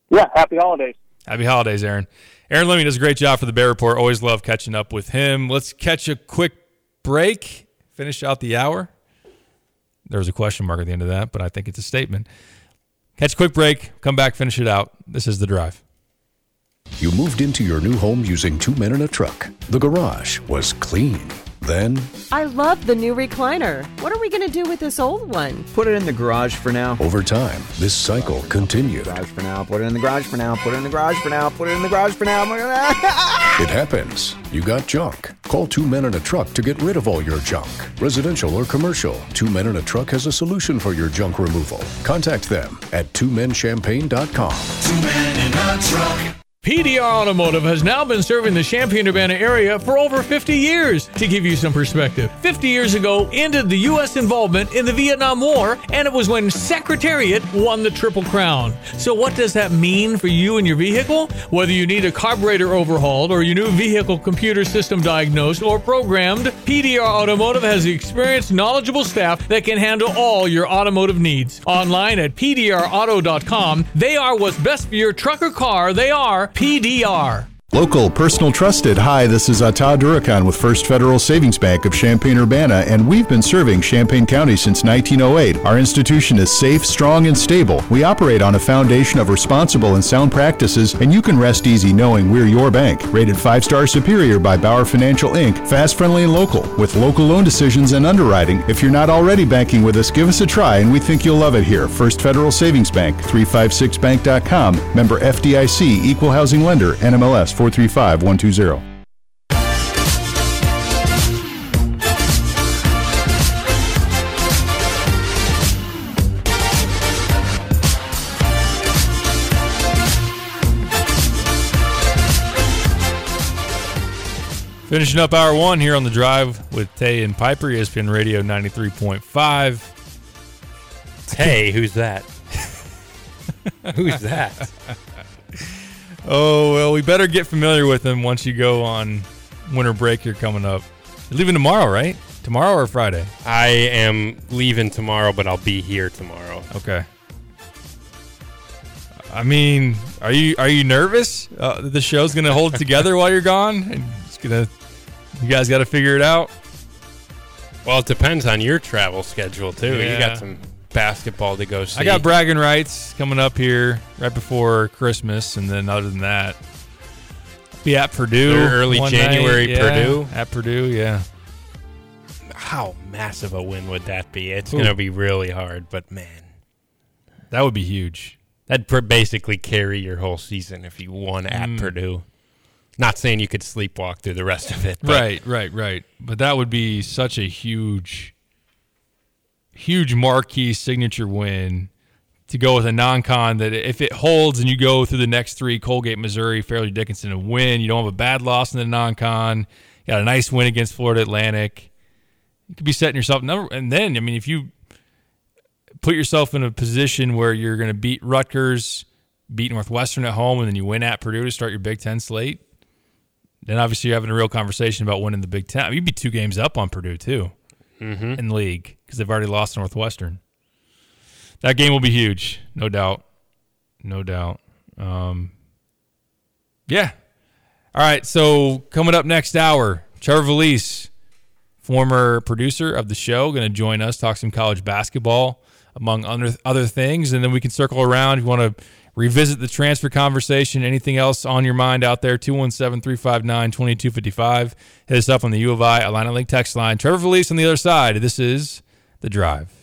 Yeah. Happy holidays. Happy holidays, Aaron. Aaron Leming does a great job for the Bear Report. Always love catching up with him. Let's catch a quick break, finish out the hour. There was a question mark at the end of that, but I think it's a statement. Catch a quick break, come back, finish it out. This is The Drive. You moved into your new home using two men and a truck. The garage was clean. Then, I love the new recliner. What are we going to do with this old one? Put it in the garage for now. over time, this cycle continued. Garage for now. Put it in the garage for now. Put it in the garage for now. Put it in the garage for now. <laughs> It happens. You got junk. Call Two Men in a Truck to get rid of all your junk. Residential or commercial, Two Men in a Truck has a solution for your junk removal. Contact them at twomenchampaign.com. Two men in a truck. PDR Automotive has now been serving the Champaign Urbana area for over 50 years. To give you some perspective, 50 years ago ended the U.S. involvement in the Vietnam War, and it was when Secretariat won the Triple Crown. So, what does that mean for you and your vehicle? Whether you need a carburetor overhauled or your new vehicle computer system diagnosed or programmed, PDR Automotive has the experienced, knowledgeable staff that can handle all your automotive needs. Online at PDRauto.com, they are what's best for your truck or car. They are PDR. Local, personal, trusted. Hi, this is Ata Durakan with First Federal Savings Bank of Champaign Urbana, and we've been serving Champaign County since 1908. Our institution is safe, strong, and stable. We operate on a foundation of responsible and sound practices, and you can rest easy knowing we're your bank. Rated five star superior by Bauer Financial Inc., fast, friendly, and local, with local loan decisions and underwriting. If you're not already banking with us, give us a try, and we think you'll love it here. First Federal Savings Bank, 356bank.com, member FDIC, equal housing lender, NMLS 435120. Finishing up hour one here on the drive with Tay and Piper, ESPN Radio 93.5. Hey, who's that? <laughs> who's that? Oh, well, we better get familiar with him once you go on winter break here coming up. You're leaving tomorrow, right? Tomorrow or Friday? I am leaving tomorrow, but I'll be here tomorrow. Okay. I mean, are you are you nervous? Uh, the show's gonna hold <laughs> together while you're gone, and it's gonna. You guys got to figure it out. Well, it depends on your travel schedule too. You got some basketball to go see. I got bragging rights coming up here right before Christmas, and then other than that, be at Purdue Or early January, night, yeah, Purdue? at Purdue. Yeah, How massive a win would that be? It's Ooh. to be really hard, but man, that would be huge. that'd pr- basically carry your whole season if you won at Mm. Purdue. Not saying you could sleepwalk through the rest of it, but Right, right, right. But that would be such a huge, huge marquee signature win to go with a non-con that if it holds and you go through the next three, Colgate, Missouri, Fairleigh Dickinson, and win, you don't have a bad loss in the non-con. Got a nice win against Florida Atlantic. You could be setting yourself number, and then I mean, if you put yourself in a position where you're going to beat Rutgers, beat Northwestern at home, and then you win at Purdue to start your Big Ten slate then obviously you're having a real conversation about winning the Big Ten. You'd be two games up on Purdue too Mhm. in league because they've already lost Northwestern. That game will be huge, no doubt, no doubt. Um, yeah. All right. So coming up next hour, Trevor Valise, former producer of the show, going to join us, talk some college basketball among other other things, and then we can circle around if you want to revisit the transfer conversation. Anything else on your mind out there? 217-359-2255. Hit us up on the U of I Atlanta Link text line. Trevor Valise on the other side. This is the drive.